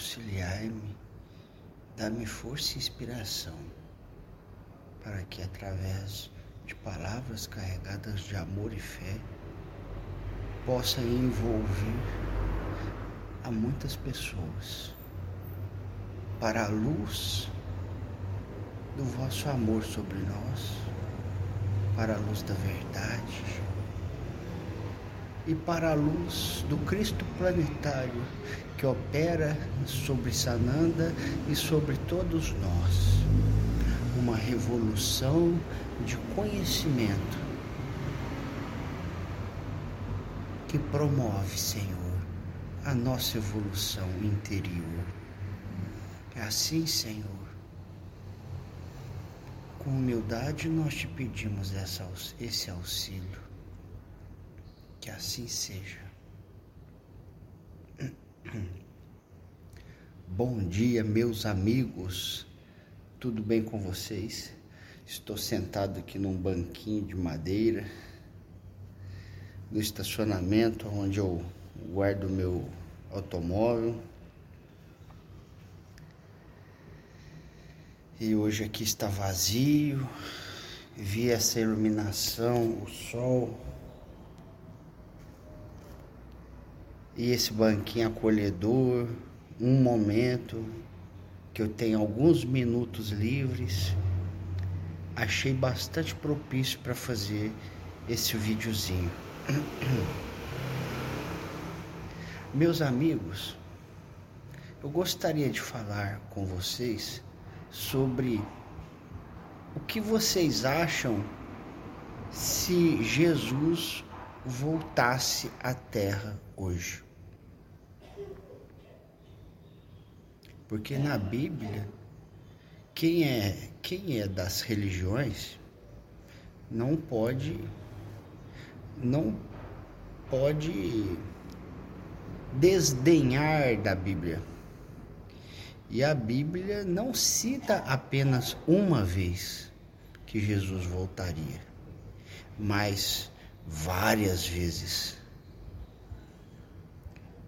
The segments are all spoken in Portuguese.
auxiliai-me, dá-me força e inspiração, para que através de palavras carregadas de amor e fé possa envolver a muitas pessoas para a luz do vosso amor sobre nós, para a luz da verdade e para a luz do Cristo planetário que opera sobre Sananda e sobre todos nós. Uma revolução de conhecimento que promove, Senhor, a nossa evolução interior. É assim, Senhor. Com humildade nós te pedimos essa, esse auxílio. Que assim seja. Bom dia, meus amigos. Tudo bem com vocês? Estou sentado aqui num banquinho de madeira no estacionamento onde eu guardo meu automóvel. E hoje aqui está vazio. Vi essa iluminação, o sol. E esse banquinho acolhedor, um momento que eu tenho alguns minutos livres, achei bastante propício para fazer esse videozinho. Meus amigos, eu gostaria de falar com vocês sobre o que vocês acham se Jesus voltasse à Terra hoje. Porque na Bíblia, quem é, quem é das religiões não pode não pode desdenhar da Bíblia. E a Bíblia não cita apenas uma vez que Jesus voltaria, mas várias vezes.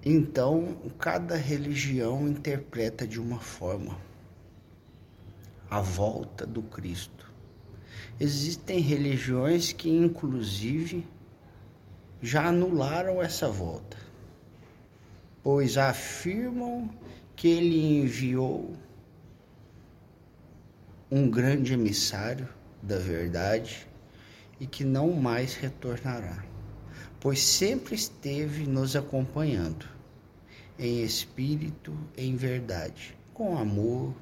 Então, cada religião interpreta de uma forma a volta do Cristo. Existem religiões que, inclusive, já anularam essa volta, pois afirmam que ele enviou um grande emissário da verdade e que não mais retornará pois sempre esteve nos acompanhando, em espírito, em verdade, com amor.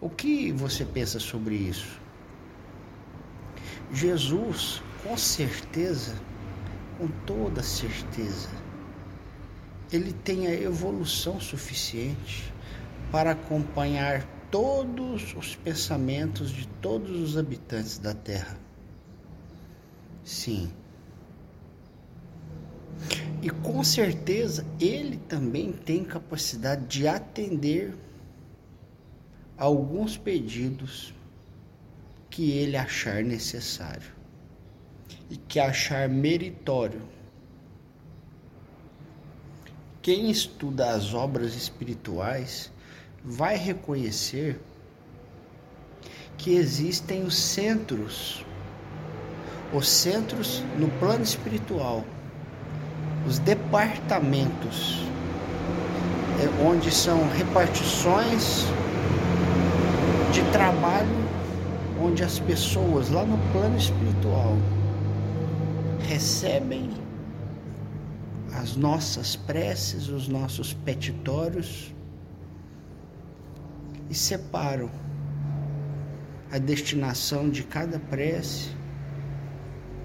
O que você pensa sobre isso? Jesus, com certeza, com toda certeza, ele tem a evolução suficiente para acompanhar todos os pensamentos de todos os habitantes da Terra. Sim. E com certeza ele também tem capacidade de atender alguns pedidos que ele achar necessário e que achar meritório. Quem estuda as obras espirituais vai reconhecer que existem os centros os centros no plano espiritual, os departamentos, é onde são repartições de trabalho, onde as pessoas lá no plano espiritual recebem as nossas preces, os nossos petitórios e separam a destinação de cada prece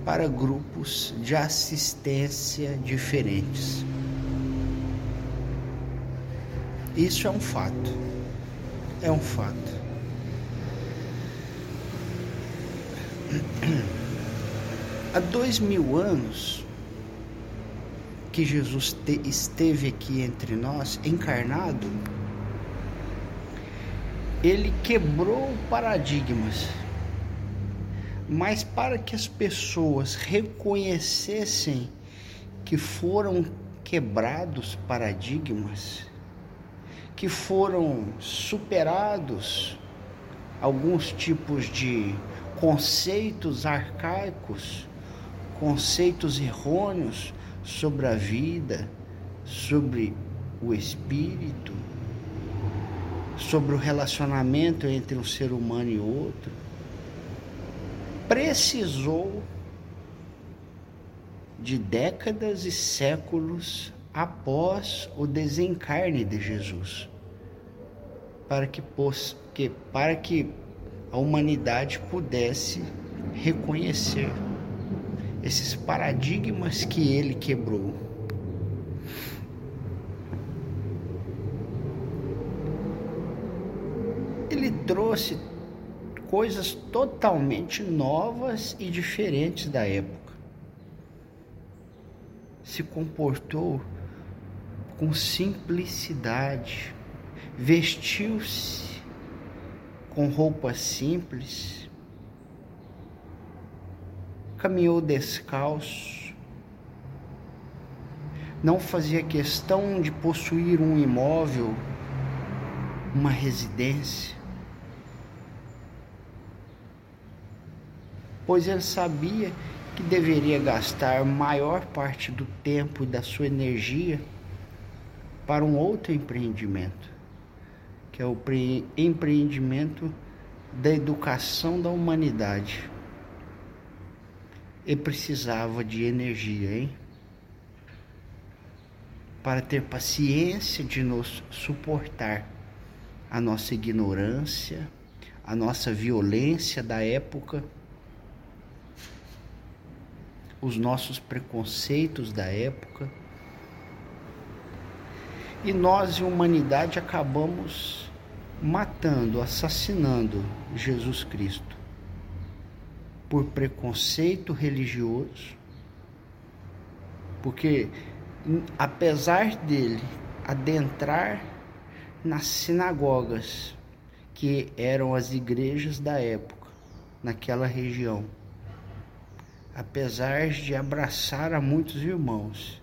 para grupos de assistência diferentes. Isso é um fato. É um fato. Há dois mil anos que Jesus esteve aqui entre nós, encarnado, ele quebrou paradigmas mas para que as pessoas reconhecessem que foram quebrados paradigmas, que foram superados alguns tipos de conceitos arcaicos, conceitos errôneos sobre a vida, sobre o espírito, sobre o relacionamento entre um ser humano e outro, precisou de décadas e séculos após o desencarne de Jesus, para que, que, para que a humanidade pudesse reconhecer esses paradigmas que ele quebrou. Ele trouxe coisas totalmente novas e diferentes da época. Se comportou com simplicidade, vestiu-se com roupas simples, caminhou descalço, não fazia questão de possuir um imóvel, uma residência, pois ele sabia que deveria gastar maior parte do tempo e da sua energia para um outro empreendimento, que é o empreendimento da educação da humanidade e precisava de energia, hein? Para ter paciência de nos suportar a nossa ignorância, a nossa violência da época, os nossos preconceitos da época. E nós, e humanidade, acabamos matando, assassinando Jesus Cristo por preconceito religioso, porque apesar dele adentrar nas sinagogas, que eram as igrejas da época, naquela região, apesar de abraçar a muitos irmãos,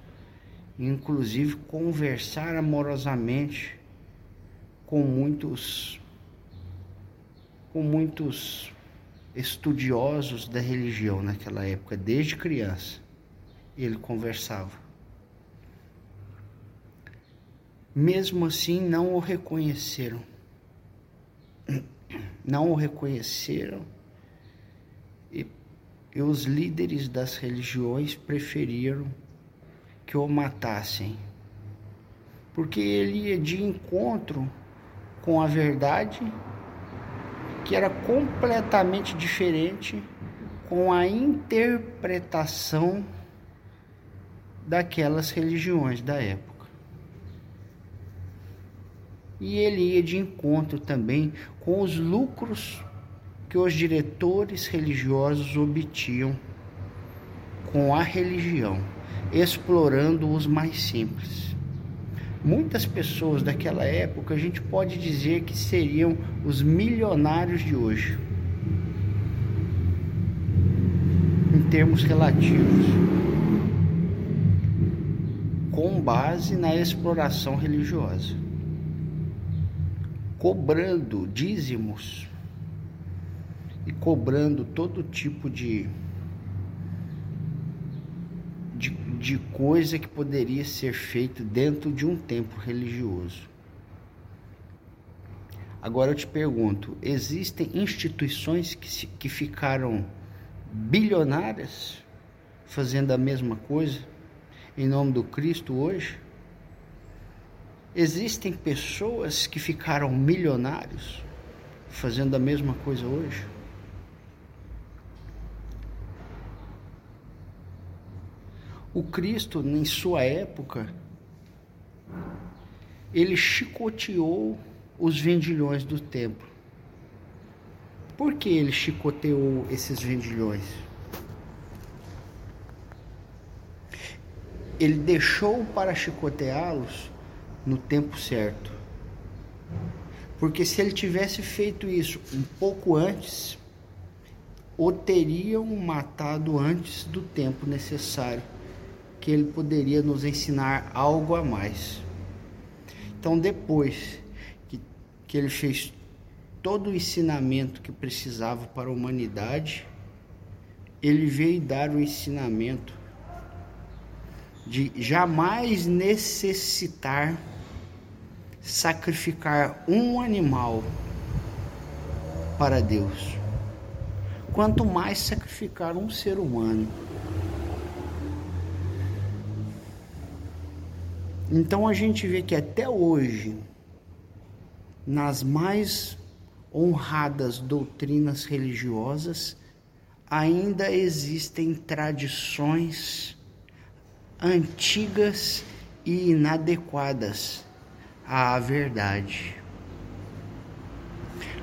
inclusive conversar amorosamente com muitos com muitos estudiosos da religião naquela época, desde criança. Ele conversava. Mesmo assim, não o reconheceram. Não o reconheceram. E, os líderes das religiões preferiram que o matassem. Porque ele ia de encontro com a verdade que era completamente diferente com a interpretação daquelas religiões da época. E ele ia de encontro também com os lucros que os diretores religiosos obtinham com a religião, explorando os mais simples. Muitas pessoas daquela época a gente pode dizer que seriam os milionários de hoje, em termos relativos, com base na exploração religiosa, cobrando dízimos e cobrando todo tipo de de, de coisa que poderia ser feito dentro de um templo religioso. Agora eu te pergunto: existem instituições que, se, que ficaram bilionárias fazendo a mesma coisa em nome do Cristo hoje? Existem pessoas que ficaram milionários fazendo a mesma coisa hoje? O Cristo, em sua época, ele chicoteou os vendilhões do templo. Por que ele chicoteou esses vendilhões? Ele deixou para chicoteá-los no tempo certo. Porque se ele tivesse feito isso um pouco antes, o teriam matado antes do tempo necessário que ele poderia nos ensinar algo a mais. Então, depois que, que ele fez todo o ensinamento que precisava para a humanidade, ele veio dar o ensinamento de jamais necessitar sacrificar um animal para Deus, quanto mais sacrificar um ser humano. Então a gente vê que até hoje, nas mais honradas doutrinas religiosas, ainda existem tradições antigas e inadequadas à verdade.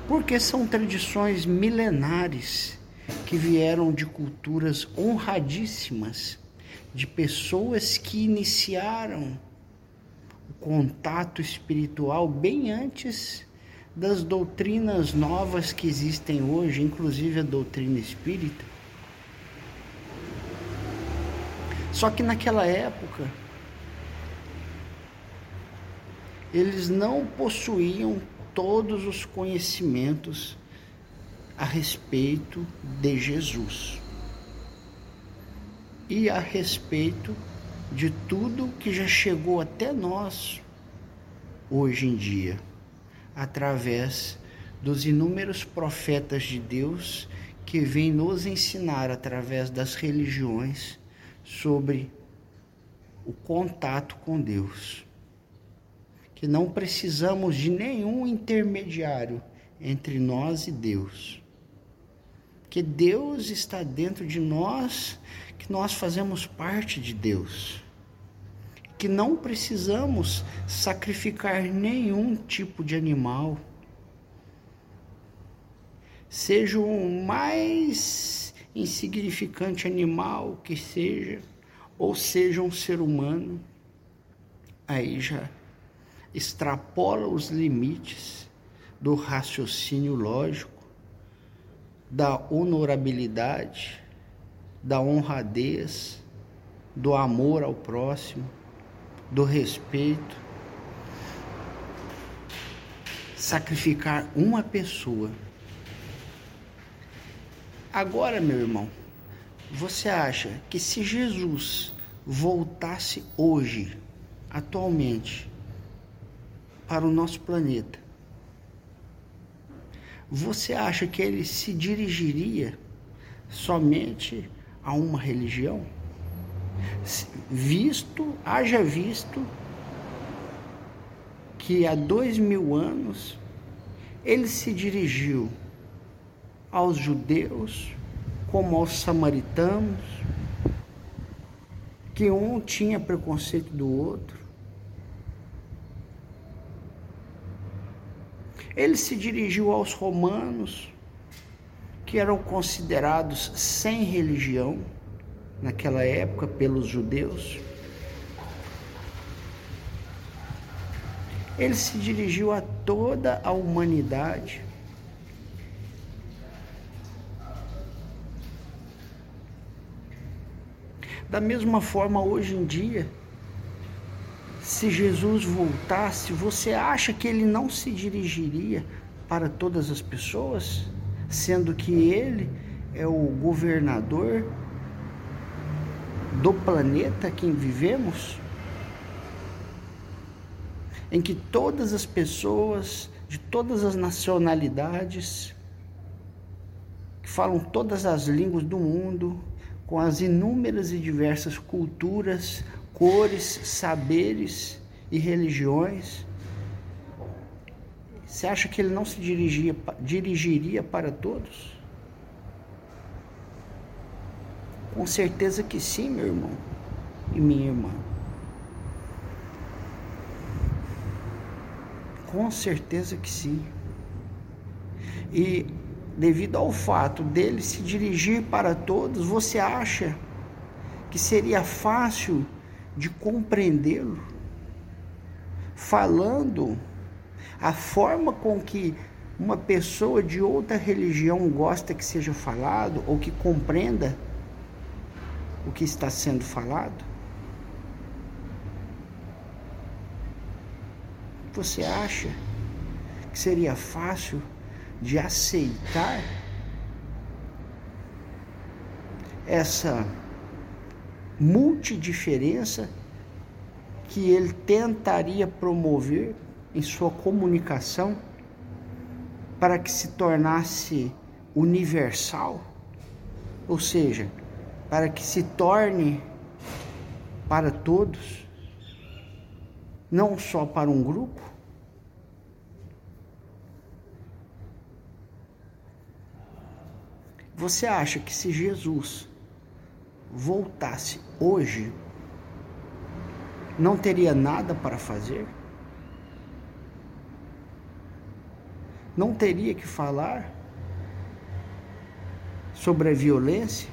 Porque são tradições milenares que vieram de culturas honradíssimas, de pessoas que iniciaram contato espiritual bem antes das doutrinas novas que existem hoje, inclusive a doutrina espírita. Só que naquela época, eles não possuíam todos os conhecimentos a respeito de Jesus e a respeito de tudo que já chegou até nós hoje em dia através dos inúmeros profetas de Deus que vêm nos ensinar através das religiões sobre o contato com Deus. Que não precisamos de nenhum intermediário entre nós e Deus. Que Deus está dentro de nós, que nós fazemos parte de Deus que não precisamos sacrificar nenhum tipo de animal, seja o mais insignificante animal que seja, ou seja um ser humano, aí já extrapola os limites do raciocínio lógico, da honorabilidade, da honradez, do amor ao próximo do respeito, sacrificar uma pessoa. Agora, meu irmão, você acha que se Jesus voltasse hoje, atualmente, para o nosso planeta, você acha que ele se dirigiria somente a uma religião? visto, haja visto que há dois mil anos ele se dirigiu aos judeus como aos samaritanos, que um tinha preconceito do outro. Ele se dirigiu aos romanos, que eram considerados sem religião naquela época pelos judeus. Ele se dirigiu a toda a humanidade. Da mesma forma, hoje em dia, se Jesus voltasse, você acha que ele não se dirigiria para todas as pessoas, sendo que ele é o governador do planeta que vivemos, em que todas as pessoas de todas as nacionalidades, que falam todas as línguas do mundo, com as inúmeras e diversas culturas, cores, saberes e religiões, você acha que ele não se dirigia, dirigiria para todos? Com certeza que sim, meu irmão e minha irmã. Com certeza que sim. E devido ao fato dele se dirigir para todos, você acha que seria fácil de compreendê-lo, falando a forma com que uma pessoa de outra religião gosta que seja falado ou que compreenda o que está sendo falado? Você acha que seria fácil de aceitar essa multidiferença que ele tentaria promover em sua comunicação para que se tornasse universal, ou seja, para que se torne para todos, não só para um grupo. Você acha que se Jesus voltasse hoje, não teria nada para fazer? Não teria que falar sobre a violência,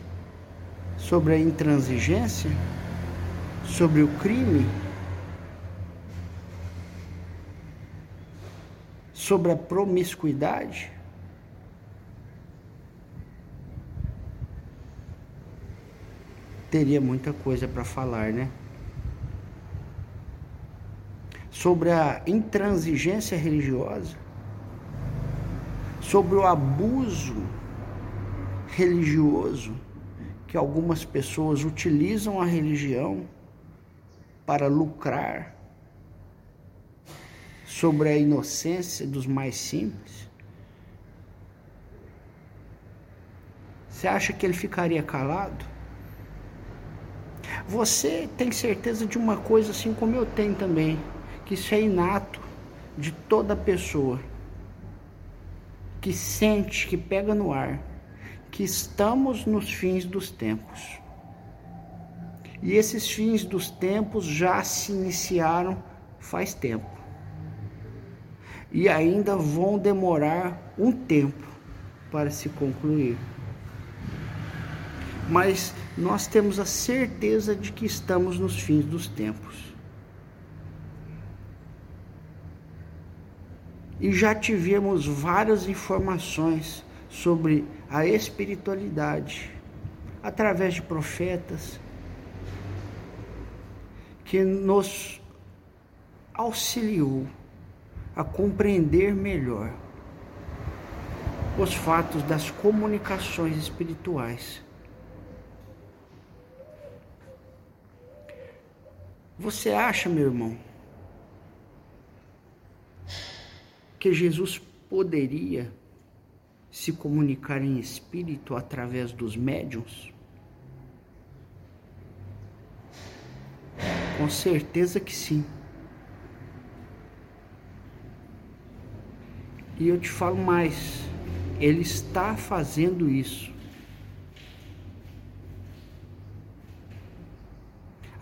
sobre a intransigência, sobre o crime, sobre a promiscuidade? Teria muita coisa para falar, né? Sobre a intransigência religiosa, sobre o abuso religioso que algumas pessoas utilizam a religião para lucrar, sobre a inocência dos mais simples. Você acha que ele ficaria calado? Você tem certeza de uma coisa assim como eu tenho também, que isso é inato de toda pessoa que sente, que pega no ar, que estamos nos fins dos tempos. E esses fins dos tempos já se iniciaram faz tempo. E ainda vão demorar um tempo para se concluir. Mas nós temos a certeza de que estamos nos fins dos tempos. e já tivemos várias informações sobre a espiritualidade através de profetas que nos auxiliou a compreender melhor os fatos das comunicações espirituais. Você acha, meu irmão, que Jesus poderia se comunicar em espírito através dos médiums? Com certeza que sim. E eu te falo mais, ele está fazendo isso.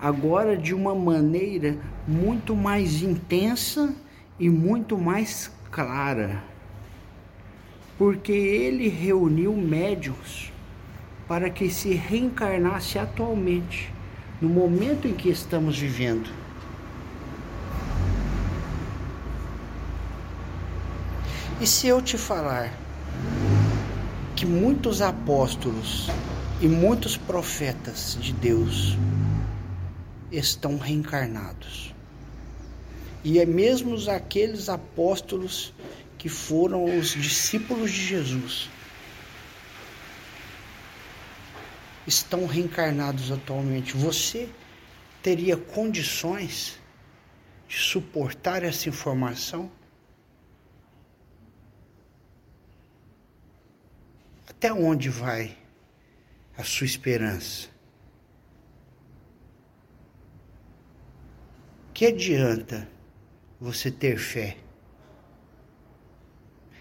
Agora de uma maneira muito mais intensa e muito mais clara, porque ele reuniu médios para que se reencarnasse atualmente, no momento em que estamos vivendo. E se eu te falar que muitos apóstolos e muitos profetas de Deus estão reencarnados? E é mesmo aqueles apóstolos que foram os discípulos de Jesus estão reencarnados atualmente. Você teria condições de suportar essa informação? Até onde vai a sua esperança? Que adianta? você ter fé.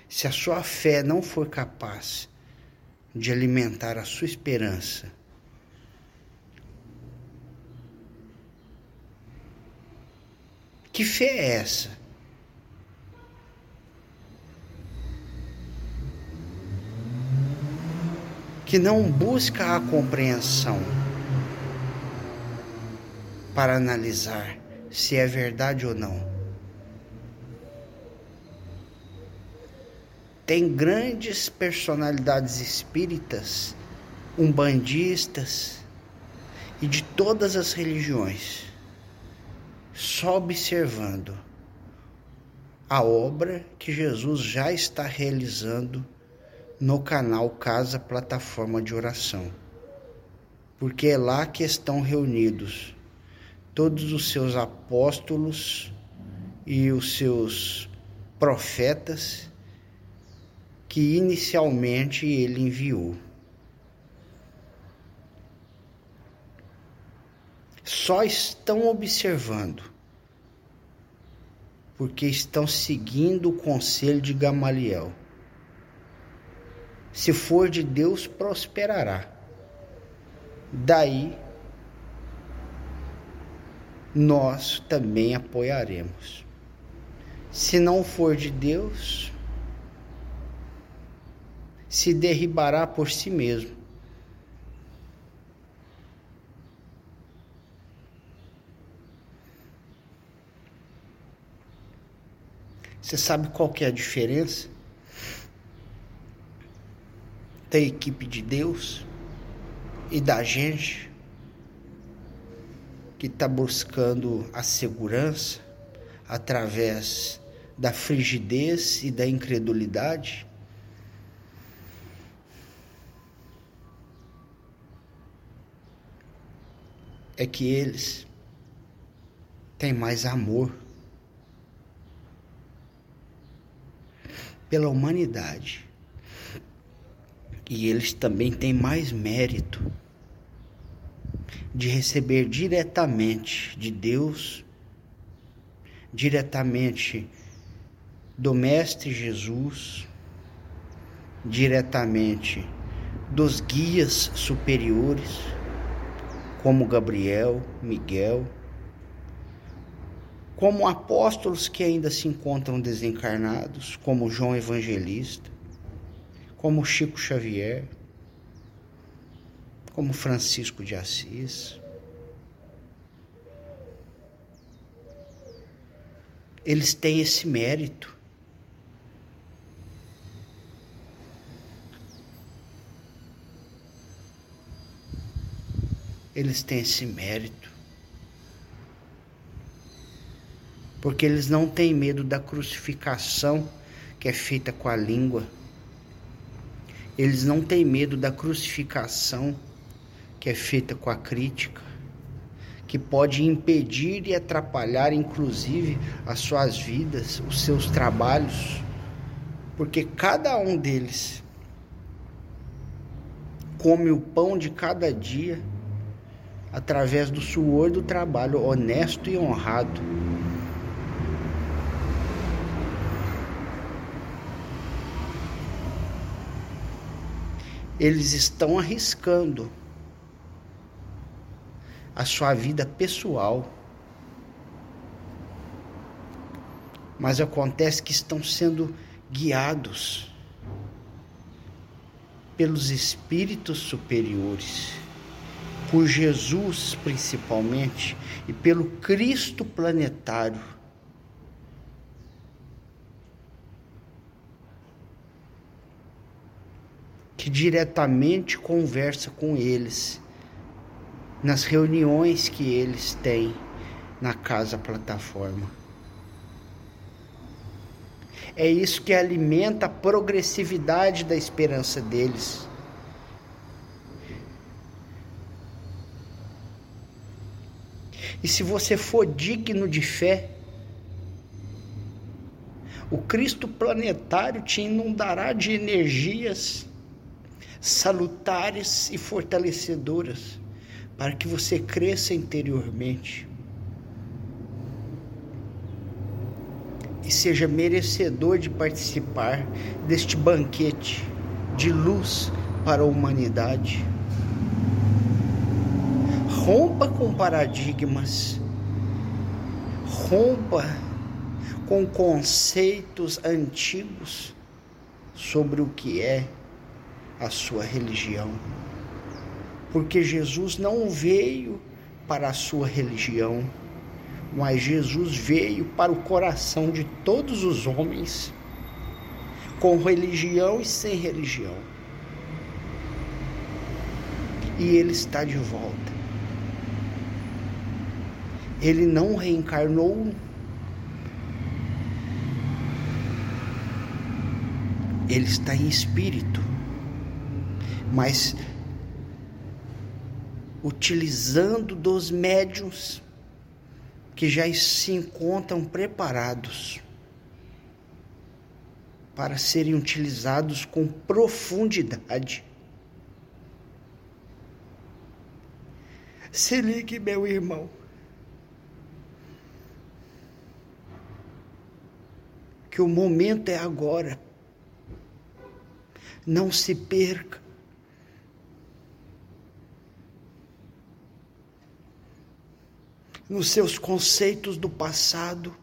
Se a sua fé não for capaz de alimentar a sua esperança, que fé é essa? Que não busca a compreensão para analisar se é verdade ou não. tem grandes personalidades espíritas, umbandistas e de todas as religiões, só observando a obra que Jesus já está realizando no canal Casa Plataforma de Oração. Porque é lá que estão reunidos todos os seus apóstolos e os seus profetas que inicialmente ele enviou. Só estão observando, porque estão seguindo o conselho de Gamaliel. Se for de Deus, prosperará. Daí, nós também apoiaremos. Se não for de Deus, se derribará por si mesmo. Você sabe qual que é a diferença da equipe de Deus e da gente que está buscando a segurança através da frigidez e da incredulidade? é que eles têm mais amor pela humanidade. E eles também têm mais mérito de receber diretamente de Deus, diretamente do Mestre Jesus, diretamente dos guias superiores como Gabriel, Miguel, como apóstolos que ainda se encontram desencarnados, como João Evangelista, como Chico Xavier, como Francisco de Assis. Eles têm esse mérito eles têm esse mérito. Porque eles não têm medo da crucificação que é feita com a língua. Eles não têm medo da crucificação que é feita com a crítica, que pode impedir e atrapalhar, inclusive, as suas vidas, os seus trabalhos, porque cada um deles come o pão de cada dia através do suor do trabalho honesto e honrado. Eles estão arriscando a sua vida pessoal. Mas acontece que estão sendo guiados pelos espíritos superiores por Jesus principalmente e pelo Cristo planetário. Que diretamente conversa com eles nas reuniões que eles têm na casa plataforma. É isso que alimenta a progressividade da esperança deles. E se você for digno de fé, o Cristo planetário te inundará de energias salutares e fortalecedoras para que você cresça interiormente e seja merecedor de participar deste banquete de luz para a humanidade rompa com paradigmas, rompa com conceitos antigos sobre o que é a sua religião. Porque Jesus não veio para a sua religião, mas Jesus veio para o coração de todos os homens, com religião e sem religião. E ele está de volta. Ele não reencarnou. Ele está em espírito, mas utilizando dos médiums que já se encontram preparados para serem utilizados com profundidade. Se ligue, meu irmão. Que o momento é agora. Não se perca. Nos seus conceitos do passado.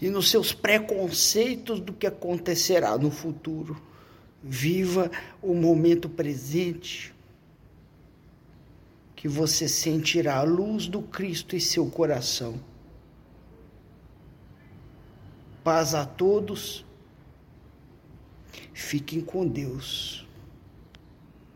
E nos seus preconceitos do que acontecerá no futuro. Viva o momento presente, que você sentirá a luz do Cristo em seu coração. Paz a todos. Fiquem com Deus.